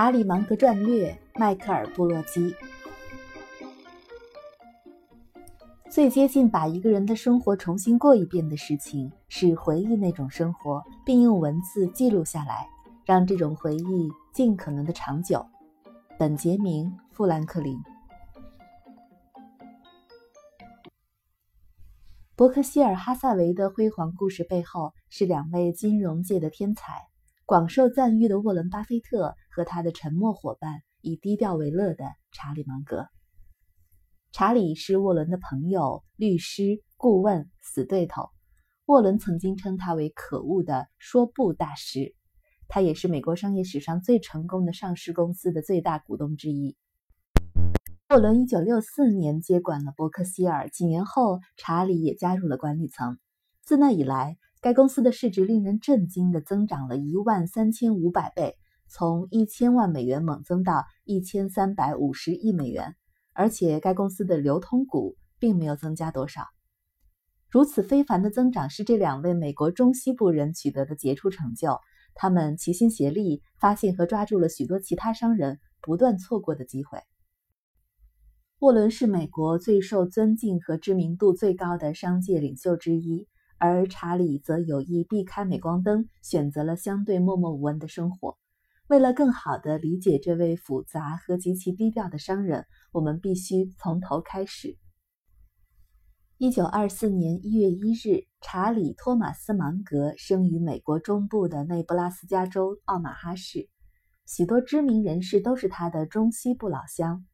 查理芒格传略，迈克尔布洛基。最接近把一个人的生活重新过一遍的事情，是回忆那种生活，并用文字记录下来，让这种回忆尽可能的长久。本杰明·富兰克林。伯克希尔·哈萨维的辉煌故事背后，是两位金融界的天才，广受赞誉的沃伦·巴菲特和他的沉默伙伴，以低调为乐的查理·芒格。查理是沃伦的朋友、律师、顾问、死对头。沃伦曾经称他为“可恶的说不大师”。他也是美国商业史上最成功的上市公司的最大股东之一。沃伦1964年接管了伯克希尔，几年后，查理也加入了管理层。自那以来，该公司的市值令人震惊地增长了一万三千五百倍，从一千万美元猛增到一千三百五十亿美元。而且该公司的流通股并没有增加多少。如此非凡的增长是这两位美国中西部人取得的杰出成就。他们齐心协力，发现和抓住了许多其他商人不断错过的机会。沃伦是美国最受尊敬和知名度最高的商界领袖之一，而查理则有意避开镁光灯，选择了相对默默无闻的生活。为了更好地理解这位复杂和极其低调的商人，我们必须从头开始。一九二四年一月一日，查理·托马斯·芒格生于美国中部的内布拉斯加州奥马哈市。许多知名人士都是他的中西部老乡：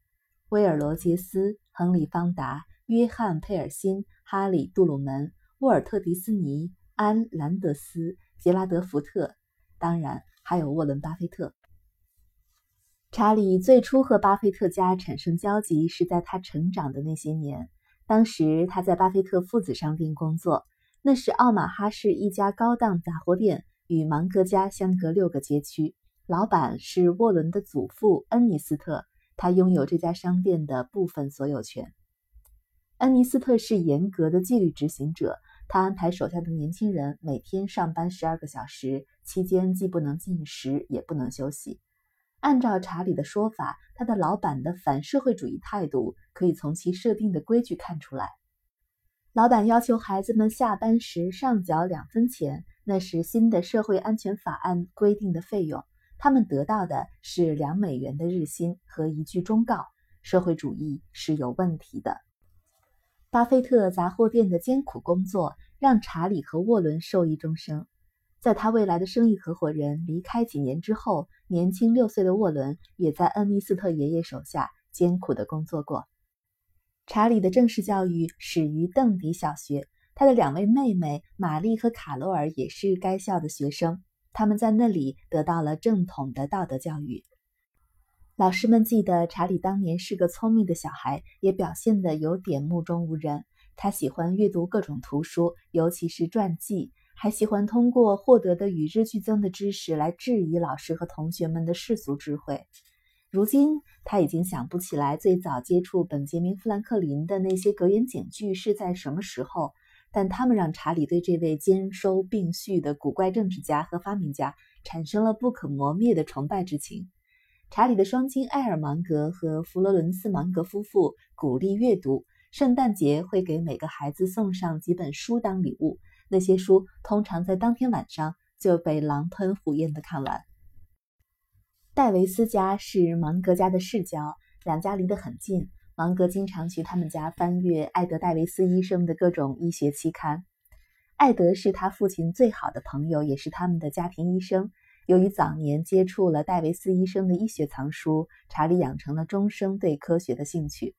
威尔·罗杰斯、亨利·方达、约翰·佩尔辛、哈里·杜鲁门、沃尔特·迪斯尼、安·兰德斯、杰拉德·福特，当然。还有沃伦·巴菲特。查理最初和巴菲特家产生交集是在他成长的那些年。当时他在巴菲特父子商店工作，那是奥马哈市一家高档杂货店，与芒格家相隔六个街区。老板是沃伦的祖父恩尼斯特，他拥有这家商店的部分所有权。恩尼斯特是严格的纪律执行者。他安排手下的年轻人每天上班十二个小时，期间既不能进食，也不能休息。按照查理的说法，他的老板的反社会主义态度可以从其设定的规矩看出来。老板要求孩子们下班时上缴两分钱，那是新的社会安全法案规定的费用。他们得到的是两美元的日薪和一句忠告：社会主义是有问题的。巴菲特杂货店的艰苦工作让查理和沃伦受益终生。在他未来的生意合伙人离开几年之后，年轻六岁的沃伦也在恩尼斯特爷爷手下艰苦地工作过。查理的正式教育始于邓迪小学，他的两位妹妹玛丽和卡罗尔也是该校的学生，他们在那里得到了正统的道德教育。老师们记得查理当年是个聪明的小孩，也表现得有点目中无人。他喜欢阅读各种图书，尤其是传记，还喜欢通过获得的与日俱增的知识来质疑老师和同学们的世俗智慧。如今他已经想不起来最早接触本杰明·富兰克林的那些格言警句是在什么时候，但他们让查理对这位兼收并蓄的古怪政治家和发明家产生了不可磨灭的崇拜之情。查理的双亲艾尔芒格和弗罗伦斯芒格夫妇鼓励阅读，圣诞节会给每个孩子送上几本书当礼物。那些书通常在当天晚上就被狼吞虎咽地看完。戴维斯家是芒格家的世交，两家离得很近。芒格经常去他们家翻阅艾德·戴维斯医生的各种医学期刊。艾德是他父亲最好的朋友，也是他们的家庭医生。由于早年接触了戴维斯医生的医学藏书，查理养成了终生对科学的兴趣。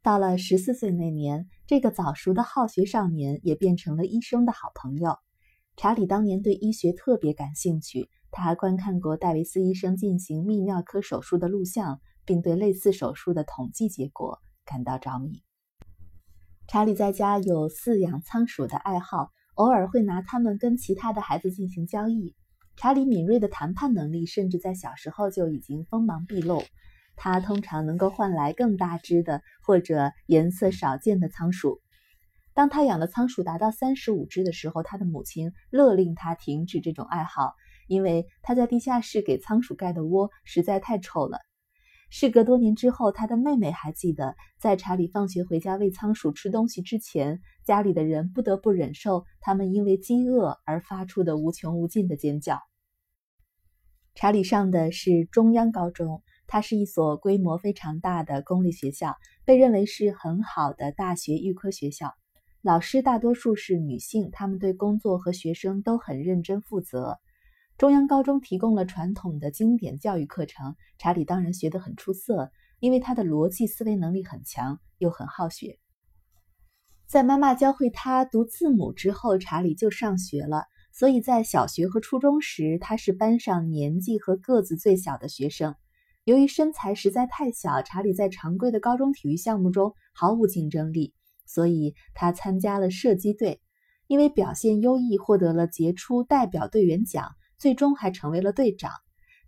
到了十四岁那年，这个早熟的好学少年也变成了医生的好朋友。查理当年对医学特别感兴趣，他还观看过戴维斯医生进行泌尿科手术的录像，并对类似手术的统计结果感到着迷。查理在家有饲养仓鼠的爱好，偶尔会拿它们跟其他的孩子进行交易。查理敏锐的谈判能力，甚至在小时候就已经锋芒毕露。他通常能够换来更大只的或者颜色少见的仓鼠。当他养的仓鼠达到三十五只的时候，他的母亲勒令他停止这种爱好，因为他在地下室给仓鼠盖的窝实在太臭了。事隔多年之后，他的妹妹还记得，在查理放学回家喂仓鼠吃东西之前，家里的人不得不忍受他们因为饥饿而发出的无穷无尽的尖叫。查理上的是中央高中，它是一所规模非常大的公立学校，被认为是很好的大学预科学校。老师大多数是女性，她们对工作和学生都很认真负责。中央高中提供了传统的经典教育课程，查理当然学得很出色，因为他的逻辑思维能力很强，又很好学。在妈妈教会他读字母之后，查理就上学了。所以在小学和初中时，他是班上年纪和个子最小的学生。由于身材实在太小，查理在常规的高中体育项目中毫无竞争力。所以他参加了射击队，因为表现优异，获得了杰出代表队员奖，最终还成为了队长。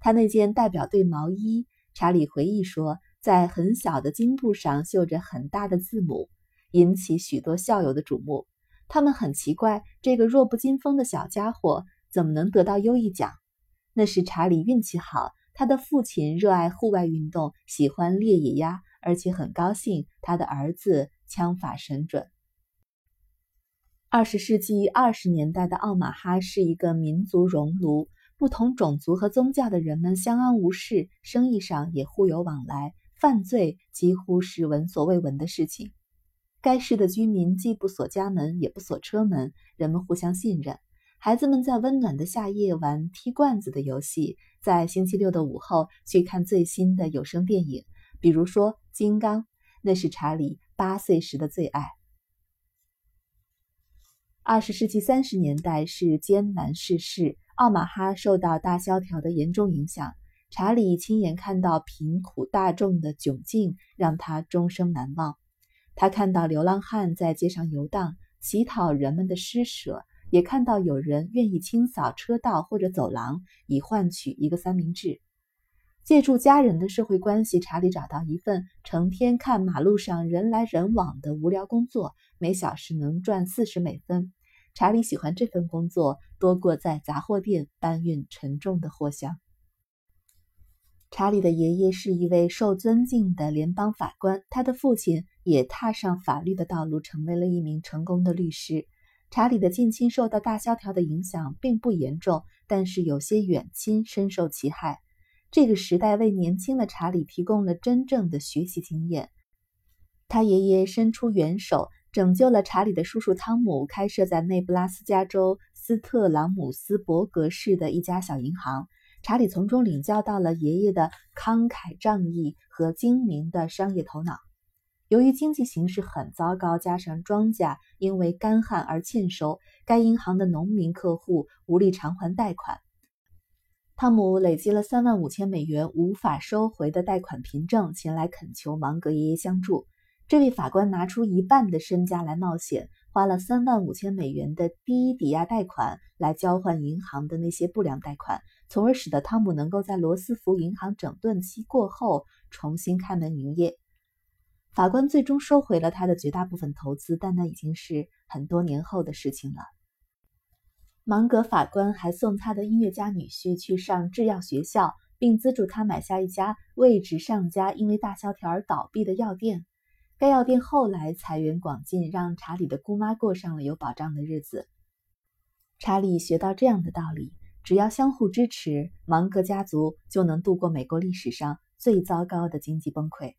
他那件代表队毛衣，查理回忆说，在很小的襟部上绣着很大的字母，引起许多校友的瞩目。他们很奇怪，这个弱不禁风的小家伙怎么能得到优异奖？那是查理运气好，他的父亲热爱户外运动，喜欢猎野鸭，而且很高兴他的儿子。枪法神准。二十世纪二十年代的奥马哈是一个民族熔炉，不同种族和宗教的人们相安无事，生意上也互有往来，犯罪几乎是闻所未闻的事情。该市的居民既不锁家门，也不锁车门，人们互相信任。孩子们在温暖的夏夜玩踢罐子的游戏，在星期六的午后去看最新的有声电影，比如说《金刚》，那是查理。八岁时的最爱。二十世纪三十年代是艰难世事，奥马哈受到大萧条的严重影响。查理亲眼看到贫苦大众的窘境，让他终生难忘。他看到流浪汉在街上游荡，乞讨人们的施舍，也看到有人愿意清扫车道或者走廊，以换取一个三明治。借助家人的社会关系，查理找到一份成天看马路上人来人往的无聊工作，每小时能赚四十美分。查理喜欢这份工作多过在杂货店搬运沉重的货箱。查理的爷爷是一位受尊敬的联邦法官，他的父亲也踏上法律的道路，成为了一名成功的律师。查理的近亲受到大萧条的影响并不严重，但是有些远亲深受其害。这个时代为年轻的查理提供了真正的学习经验。他爷爷伸出援手，拯救了查理的叔叔汤姆，开设在内布拉斯加州斯特朗姆斯伯格市的一家小银行。查理从中领教到了爷爷的慷慨仗义和精明的商业头脑。由于经济形势很糟糕，加上庄稼因为干旱而欠收，该银行的农民客户无力偿还贷款。汤姆累积了三万五千美元无法收回的贷款凭证，前来恳求芒格爷爷相助。这位法官拿出一半的身家来冒险，花了三万五千美元的低抵押贷款来交换银行的那些不良贷款，从而使得汤姆能够在罗斯福银行整顿期过后重新开门营业。法官最终收回了他的绝大部分投资，但那已经是很多年后的事情了。芒格法官还送他的音乐家女婿去上制药学校，并资助他买下一家位置上佳、因为大萧条而倒闭的药店。该药店后来财源广进，让查理的姑妈过上了有保障的日子。查理学到这样的道理：只要相互支持，芒格家族就能度过美国历史上最糟糕的经济崩溃。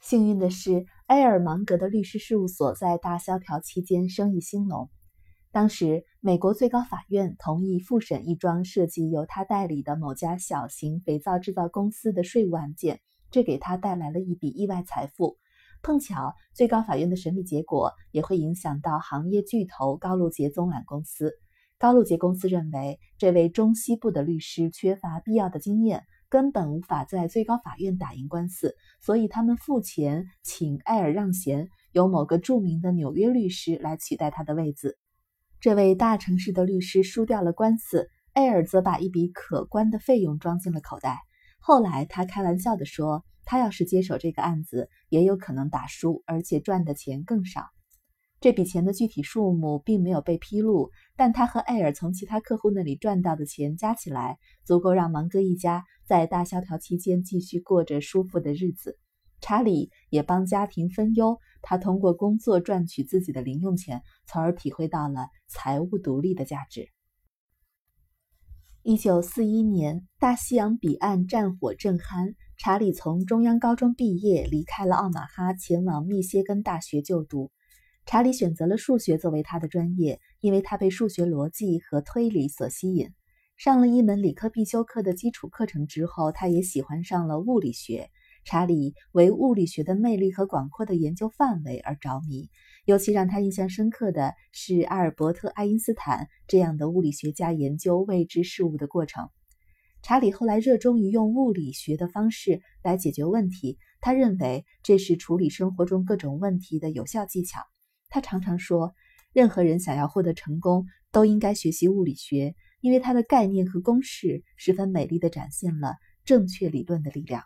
幸运的是，埃尔芒格的律师事务所在大萧条期间生意兴隆。当时，美国最高法院同意复审一桩涉及由他代理的某家小型肥皂制造公司的税务案件，这给他带来了一笔意外财富。碰巧，最高法院的审理结果也会影响到行业巨头高露洁棕榈公司。高露洁公司认为，这位中西部的律师缺乏必要的经验，根本无法在最高法院打赢官司，所以他们付钱请艾尔让贤，由某个著名的纽约律师来取代他的位子。这位大城市的律师输掉了官司，艾尔则把一笔可观的费用装进了口袋。后来他开玩笑地说：“他要是接手这个案子，也有可能打输，而且赚的钱更少。”这笔钱的具体数目并没有被披露，但他和艾尔从其他客户那里赚到的钱加起来，足够让芒格一家在大萧条期间继续过着舒服的日子。查理也帮家庭分忧，他通过工作赚取自己的零用钱，从而体会到了财务独立的价值。一九四一年，大西洋彼岸战火正酣，查理从中央高中毕业，离开了奥马哈，前往密歇根大学就读。查理选择了数学作为他的专业，因为他被数学逻辑和推理所吸引。上了一门理科必修课的基础课程之后，他也喜欢上了物理学。查理为物理学的魅力和广阔的研究范围而着迷，尤其让他印象深刻的是阿尔伯特·爱因斯坦这样的物理学家研究未知事物的过程。查理后来热衷于用物理学的方式来解决问题，他认为这是处理生活中各种问题的有效技巧。他常常说，任何人想要获得成功，都应该学习物理学，因为它的概念和公式十分美丽地展现了正确理论的力量。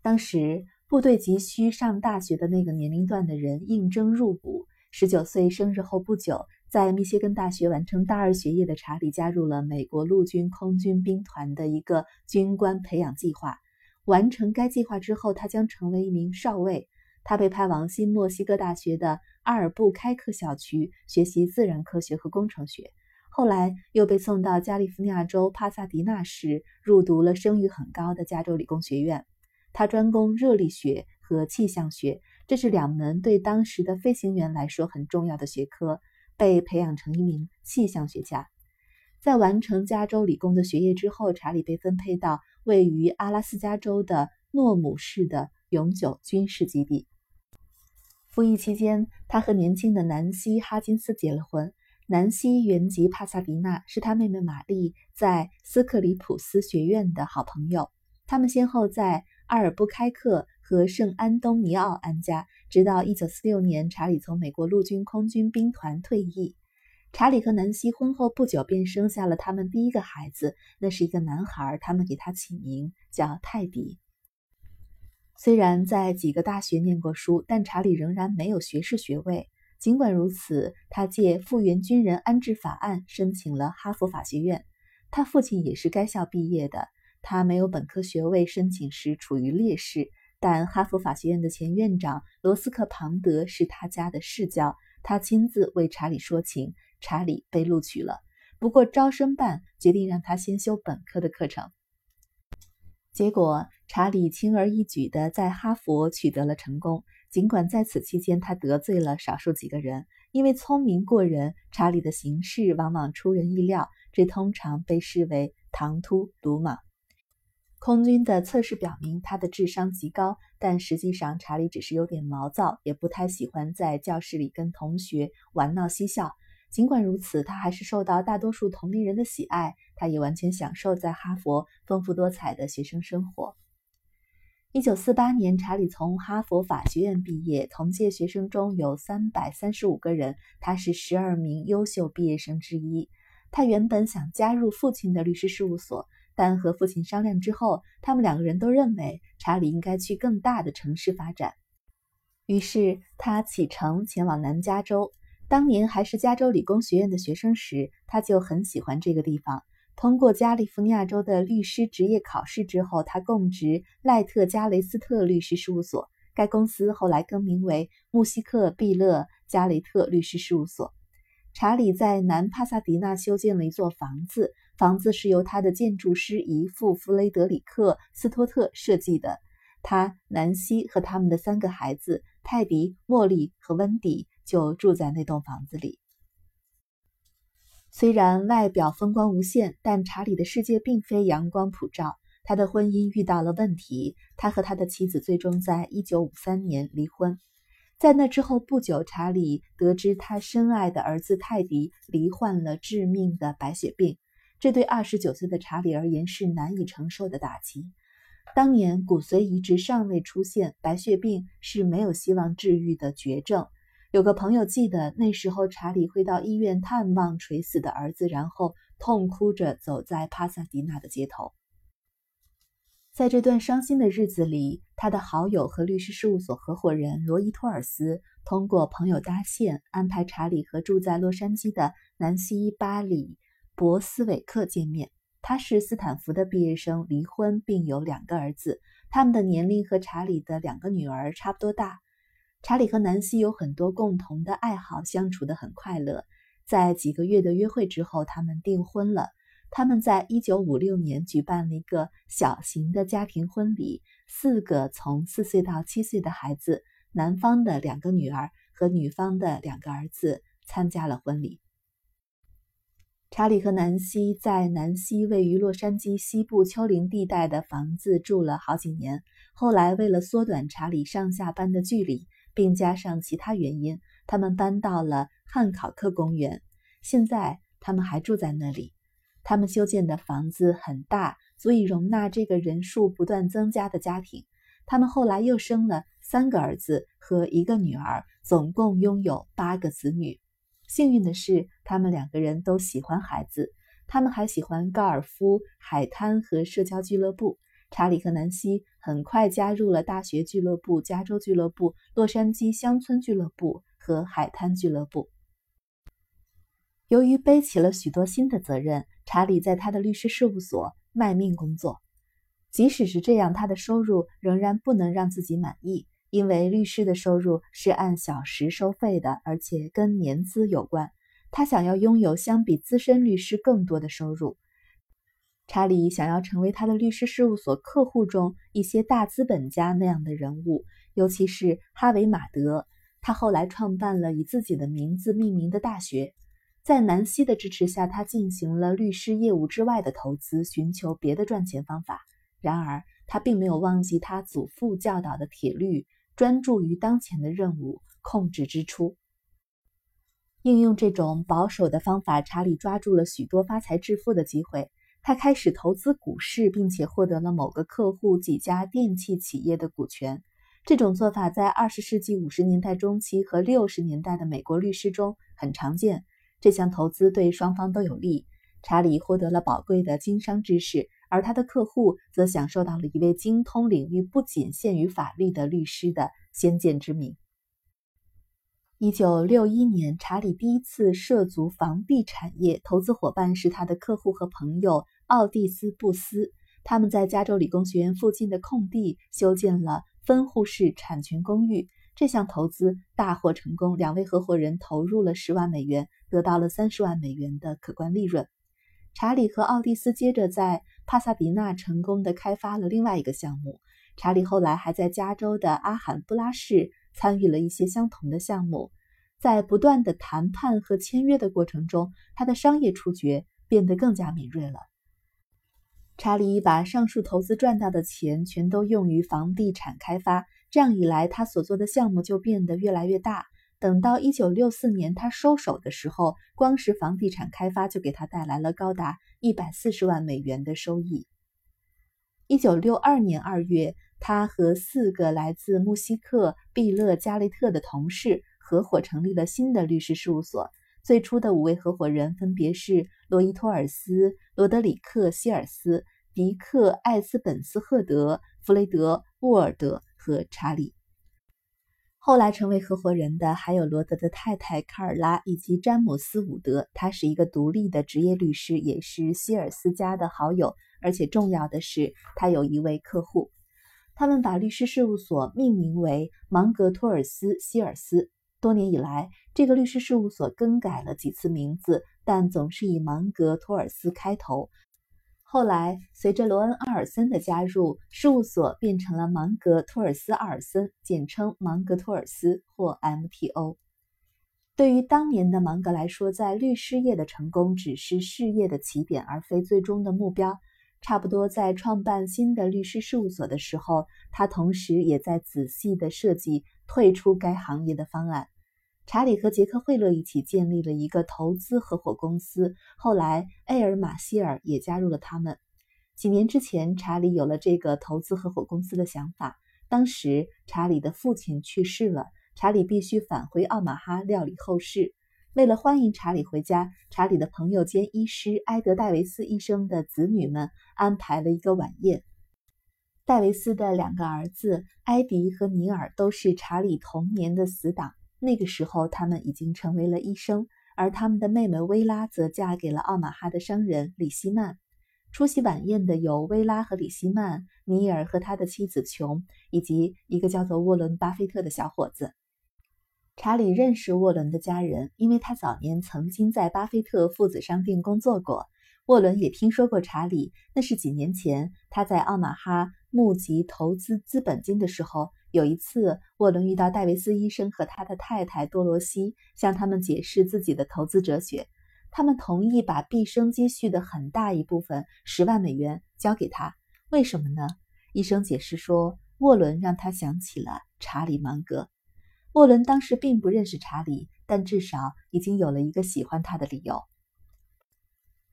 当时部队急需上大学的那个年龄段的人应征入伍。十九岁生日后不久，在密歇根大学完成大二学业的查理加入了美国陆军空军兵团的一个军官培养计划。完成该计划之后，他将成为一名少尉。他被派往新墨西哥大学的阿尔布开克校区学习自然科学和工程学，后来又被送到加利福尼亚州帕萨迪纳市入读了声誉很高的加州理工学院。他专攻热力学和气象学，这是两门对当时的飞行员来说很重要的学科。被培养成一名气象学家。在完成加州理工的学业之后，查理被分配到位于阿拉斯加州的诺姆市的永久军事基地。服役期间，他和年轻的南希·哈金斯结了婚。南希原籍帕萨迪纳，是他妹妹玛丽在斯克里普斯学院的好朋友。他们先后在阿尔布开克和圣安东尼奥安家，直到1946年，查理从美国陆军空军兵团退役。查理和南希婚后不久便生下了他们第一个孩子，那是一个男孩，他们给他起名叫泰迪。虽然在几个大学念过书，但查理仍然没有学士学位。尽管如此，他借复员军人安置法案申请了哈佛法学院。他父亲也是该校毕业的，他没有本科学位，申请时处于劣势。但哈佛法学院的前院长罗斯克庞德是他家的世交，他亲自为查理说情，查理被录取了。不过招生办决定让他先修本科的课程。结果，查理轻而易举地在哈佛取得了成功。尽管在此期间他得罪了少数几个人，因为聪明过人，查理的行事往往出人意料，这通常被视为唐突鲁莽。空军的测试表明他的智商极高，但实际上查理只是有点毛躁，也不太喜欢在教室里跟同学玩闹嬉笑。尽管如此，他还是受到大多数同龄人的喜爱。他也完全享受在哈佛丰富多彩的学生生活。一九四八年，查理从哈佛法学院毕业，同届学生中有三百三十五个人，他是十二名优秀毕业生之一。他原本想加入父亲的律师事务所，但和父亲商量之后，他们两个人都认为查理应该去更大的城市发展。于是他启程前往南加州。当年还是加州理工学院的学生时，他就很喜欢这个地方。通过加利福尼亚州的律师职业考试之后，他供职赖特加雷斯特律师事务所。该公司后来更名为穆西克毕勒加雷特律师事务所。查理在南帕萨迪纳修建了一座房子，房子是由他的建筑师姨父弗雷德里克斯托特设计的。他、南希和他们的三个孩子泰迪、茉莉和温迪。就住在那栋房子里。虽然外表风光无限，但查理的世界并非阳光普照。他的婚姻遇到了问题，他和他的妻子最终在1953年离婚。在那之后不久，查理得知他深爱的儿子泰迪罹患了致命的白血病，这对29岁的查理而言是难以承受的打击。当年骨髓移植尚未出现，白血病是没有希望治愈的绝症。有个朋友记得那时候，查理会到医院探望垂死的儿子，然后痛哭着走在帕萨迪纳的街头。在这段伤心的日子里，他的好友和律师事务所合伙人罗伊·托尔斯通过朋友搭线，安排查理和住在洛杉矶的南希·巴里·博斯韦克见面。他是斯坦福的毕业生，离婚并有两个儿子，他们的年龄和查理的两个女儿差不多大。查理和南希有很多共同的爱好，相处得很快乐。在几个月的约会之后，他们订婚了。他们在一九五六年举办了一个小型的家庭婚礼，四个从四岁到七岁的孩子，男方的两个女儿和女方的两个儿子参加了婚礼。查理和南希在南希位于洛杉矶西部丘陵地带的房子住了好几年，后来为了缩短查理上下班的距离，并加上其他原因，他们搬到了汉考克公园。现在他们还住在那里。他们修建的房子很大，足以容纳这个人数不断增加的家庭。他们后来又生了三个儿子和一个女儿，总共拥有八个子女。幸运的是，他们两个人都喜欢孩子。他们还喜欢高尔夫、海滩和社交俱乐部。查理和南希很快加入了大学俱乐部、加州俱乐部、洛杉矶乡村俱乐部和海滩俱乐部。由于背起了许多新的责任，查理在他的律师事务所卖命工作。即使是这样，他的收入仍然不能让自己满意，因为律师的收入是按小时收费的，而且跟年资有关。他想要拥有相比资深律师更多的收入。查理想要成为他的律师事务所客户中一些大资本家那样的人物，尤其是哈维·马德。他后来创办了以自己的名字命名的大学。在南希的支持下，他进行了律师业务之外的投资，寻求别的赚钱方法。然而，他并没有忘记他祖父教导的铁律，专注于当前的任务，控制支出。应用这种保守的方法，查理抓住了许多发财致富的机会。他开始投资股市，并且获得了某个客户几家电器企业的股权。这种做法在二十世纪五十年代中期和六十年代的美国律师中很常见。这项投资对双方都有利。查理获得了宝贵的经商知识，而他的客户则享受到了一位精通领域不仅限于法律的律师的先见之明。一九六一年，查理第一次涉足房地产业，投资伙伴是他的客户和朋友奥蒂斯·布斯。他们在加州理工学院附近的空地修建了分户式产权公寓。这项投资大获成功，两位合伙人投入了十万美元。得到了三十万美元的可观利润。查理和奥蒂斯接着在帕萨迪纳成功的开发了另外一个项目。查理后来还在加州的阿罕布拉市参与了一些相同的项目。在不断的谈判和签约的过程中，他的商业触觉变得更加敏锐了。查理把上述投资赚到的钱全都用于房地产开发，这样一来，他所做的项目就变得越来越大。等到一九六四年他收手的时候，光是房地产开发就给他带来了高达一百四十万美元的收益。一九六二年二月，他和四个来自墨西哥毕勒加雷特的同事合伙成立了新的律师事务所。最初的五位合伙人分别是罗伊托尔斯、罗德里克希尔斯、迪克艾斯本斯赫德、弗雷德沃尔德和查理。后来成为合伙人的还有罗德的太太卡尔拉以及詹姆斯伍德。他是一个独立的职业律师，也是希尔斯家的好友。而且重要的是，他有一位客户。他们把律师事务所命名为芒格托尔斯希尔斯。多年以来，这个律师事务所更改了几次名字，但总是以芒格托尔斯开头。后来，随着罗恩·阿尔森的加入，事务所变成了芒格托尔斯·阿尔森，简称芒格托尔斯或 MTO。对于当年的芒格来说，在律师业的成功只是事业的起点，而非最终的目标。差不多在创办新的律师事务所的时候，他同时也在仔细地设计退出该行业的方案。查理和杰克惠勒一起建立了一个投资合伙公司，后来埃尔马希尔也加入了他们。几年之前，查理有了这个投资合伙公司的想法。当时，查理的父亲去世了，查理必须返回奥马哈料理后事。为了欢迎查理回家，查理的朋友兼医师埃德戴维斯医生的子女们安排了一个晚宴。戴维斯的两个儿子埃迪和尼尔都是查理童年的死党，那个时候他们已经成为了医生，而他们的妹妹薇拉则嫁给了奥马哈的商人里希曼。出席晚宴的有薇拉和里希曼、尼尔和他的妻子琼，以及一个叫做沃伦·巴菲特的小伙子。查理认识沃伦的家人，因为他早年曾经在巴菲特父子商店工作过。沃伦也听说过查理，那是几年前他在奥马哈募集投资资本金的时候。有一次，沃伦遇到戴维斯医生和他的太太多罗西，向他们解释自己的投资哲学。他们同意把毕生积蓄的很大一部分（十万美元）交给他。为什么呢？医生解释说，沃伦让他想起了查理芒格。沃伦当时并不认识查理，但至少已经有了一个喜欢他的理由。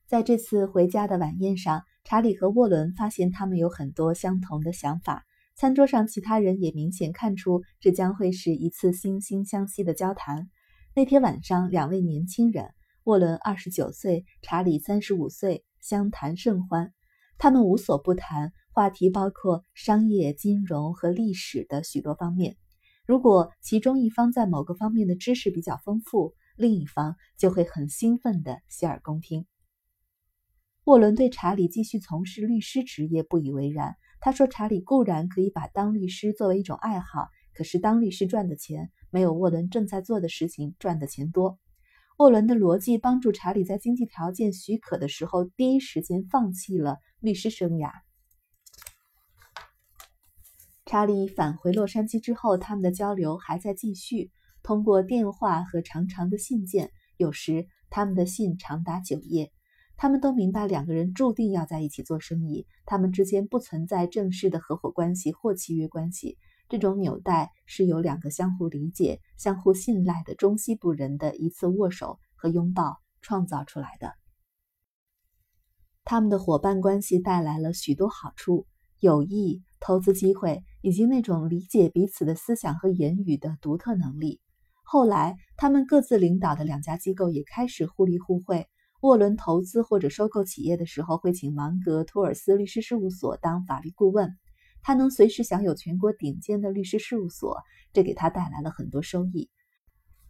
在这次回家的晚宴上，查理和沃伦发现他们有很多相同的想法。餐桌上，其他人也明显看出这将会是一次惺惺相惜的交谈。那天晚上，两位年轻人，沃伦二十九岁，查理三十五岁，相谈甚欢。他们无所不谈，话题包括商业、金融和历史的许多方面。如果其中一方在某个方面的知识比较丰富，另一方就会很兴奋地洗耳恭听。沃伦对查理继续从事律师职业不以为然。他说：“查理固然可以把当律师作为一种爱好，可是当律师赚的钱没有沃伦正在做的事情赚的钱多。”沃伦的逻辑帮助查理在经济条件许可的时候第一时间放弃了律师生涯。查理返回洛杉矶之后，他们的交流还在继续，通过电话和长长的信件，有时他们的信长达九页。他们都明白，两个人注定要在一起做生意。他们之间不存在正式的合伙关系或契约关系。这种纽带是由两个相互理解、相互信赖的中西部人的一次握手和拥抱创造出来的。他们的伙伴关系带来了许多好处：友谊、投资机会，以及那种理解彼此的思想和言语的独特能力。后来，他们各自领导的两家机构也开始互利互惠。沃伦投资或者收购企业的时候，会请芒格托尔斯律师事务所当法律顾问。他能随时享有全国顶尖的律师事务所，这给他带来了很多收益。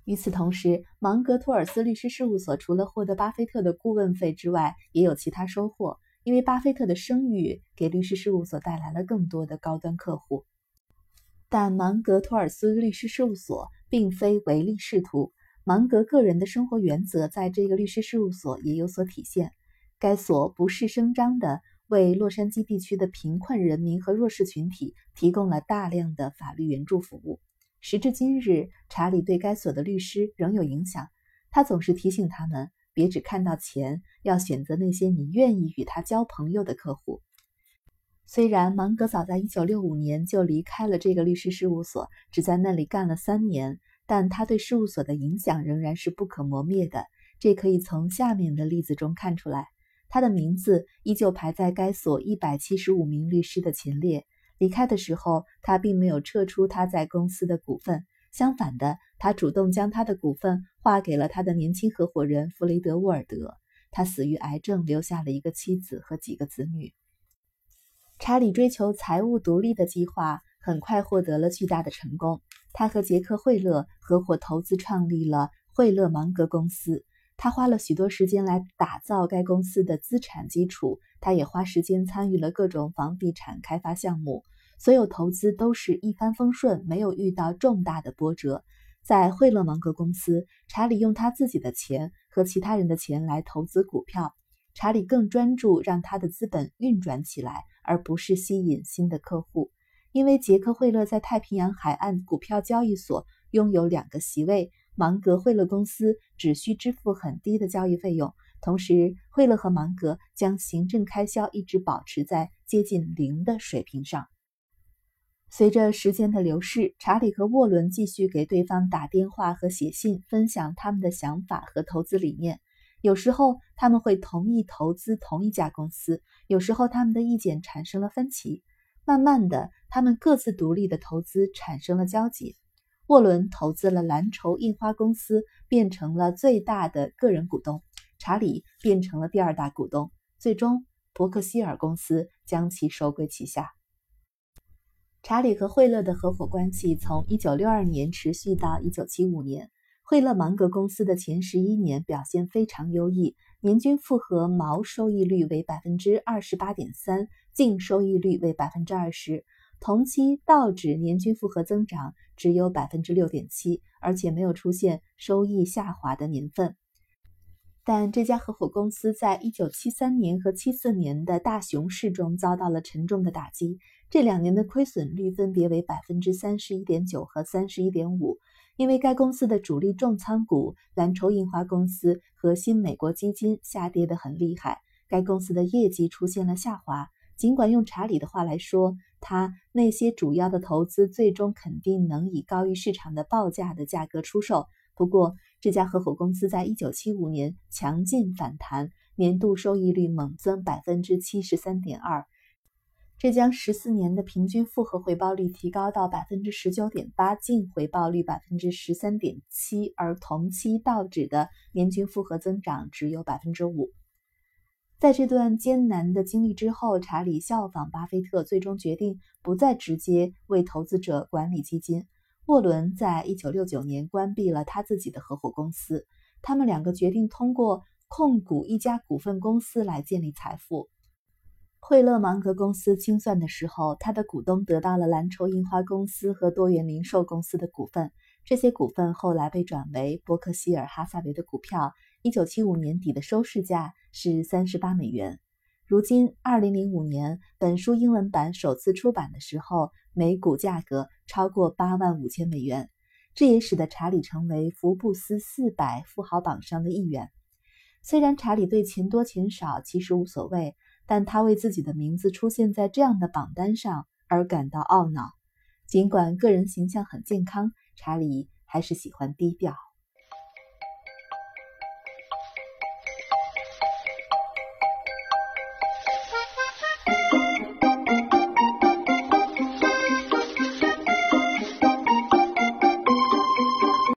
与此同时，芒格托尔斯律师事务所除了获得巴菲特的顾问费之外，也有其他收获，因为巴菲特的声誉给律师事务所带来了更多的高端客户。但芒格托尔斯律师事务所并非唯利是图。芒格个人的生活原则在这个律师事务所也有所体现。该所不是声张地为洛杉矶地区的贫困人民和弱势群体提供了大量的法律援助服务。时至今日，查理对该所的律师仍有影响。他总是提醒他们别只看到钱，要选择那些你愿意与他交朋友的客户。虽然芒格早在1965年就离开了这个律师事务所，只在那里干了三年。但他对事务所的影响仍然是不可磨灭的，这可以从下面的例子中看出来。他的名字依旧排在该所一百七十五名律师的前列。离开的时候，他并没有撤出他在公司的股份，相反的，他主动将他的股份划给了他的年轻合伙人弗雷德·沃尔德。他死于癌症，留下了一个妻子和几个子女。查理追求财务独立的计划很快获得了巨大的成功。他和杰克·惠勒合伙投资创立了惠勒芒格公司。他花了许多时间来打造该公司的资产基础。他也花时间参与了各种房地产开发项目。所有投资都是一帆风顺，没有遇到重大的波折。在惠勒芒格公司，查理用他自己的钱和其他人的钱来投资股票。查理更专注让他的资本运转起来，而不是吸引新的客户。因为杰克·惠勒在太平洋海岸股票交易所拥有两个席位，芒格惠勒公司只需支付很低的交易费用。同时，惠勒和芒格将行政开销一直保持在接近零的水平上。随着时间的流逝，查理和沃伦继续给对方打电话和写信，分享他们的想法和投资理念。有时候他们会同意投资同一家公司，有时候他们的意见产生了分歧。慢慢的，他们各自独立的投资产生了交集。沃伦投资了蓝筹印花公司，变成了最大的个人股东；查理变成了第二大股东。最终，伯克希尔公司将其收归旗下。查理和惠勒的合伙关系从1962年持续到1975年。惠勒芒格公司的前十一年表现非常优异，年均复合毛收益率为百分之二十八点三，净收益率为百分之二十。同期道指年均复合增长只有百分之六点七，而且没有出现收益下滑的年份。但这家合伙公司在一九七三年和七四年的大熊市中遭到了沉重的打击，这两年的亏损率分别为百分之三十一点九和三十一点五。因为该公司的主力重仓股蓝筹印花公司和新美国基金下跌得很厉害，该公司的业绩出现了下滑。尽管用查理的话来说，他那些主要的投资最终肯定能以高于市场的报价的价格出售。不过，这家合伙公司在一九七五年强劲反弹，年度收益率猛增百分之七十三点二。这将十四年的平均复合回报率提高到百分之十九点八，净回报率百分之十三点七，而同期道指的年均复合增长只有百分之五。在这段艰难的经历之后，查理效仿巴菲特，最终决定不再直接为投资者管理基金。沃伦在一九六九年关闭了他自己的合伙公司，他们两个决定通过控股一家股份公司来建立财富。惠勒芒格公司清算的时候，他的股东得到了蓝筹印花公司和多元零售公司的股份，这些股份后来被转为伯克希尔哈萨维的股票。一九七五年底的收市价是三十八美元。如今，二零零五年本书英文版首次出版的时候，每股价格超过八万五千美元，这也使得查理成为福布斯四百富豪榜上的一员。虽然查理对钱多钱少其实无所谓。但他为自己的名字出现在这样的榜单上而感到懊恼。尽管个人形象很健康，查理还是喜欢低调。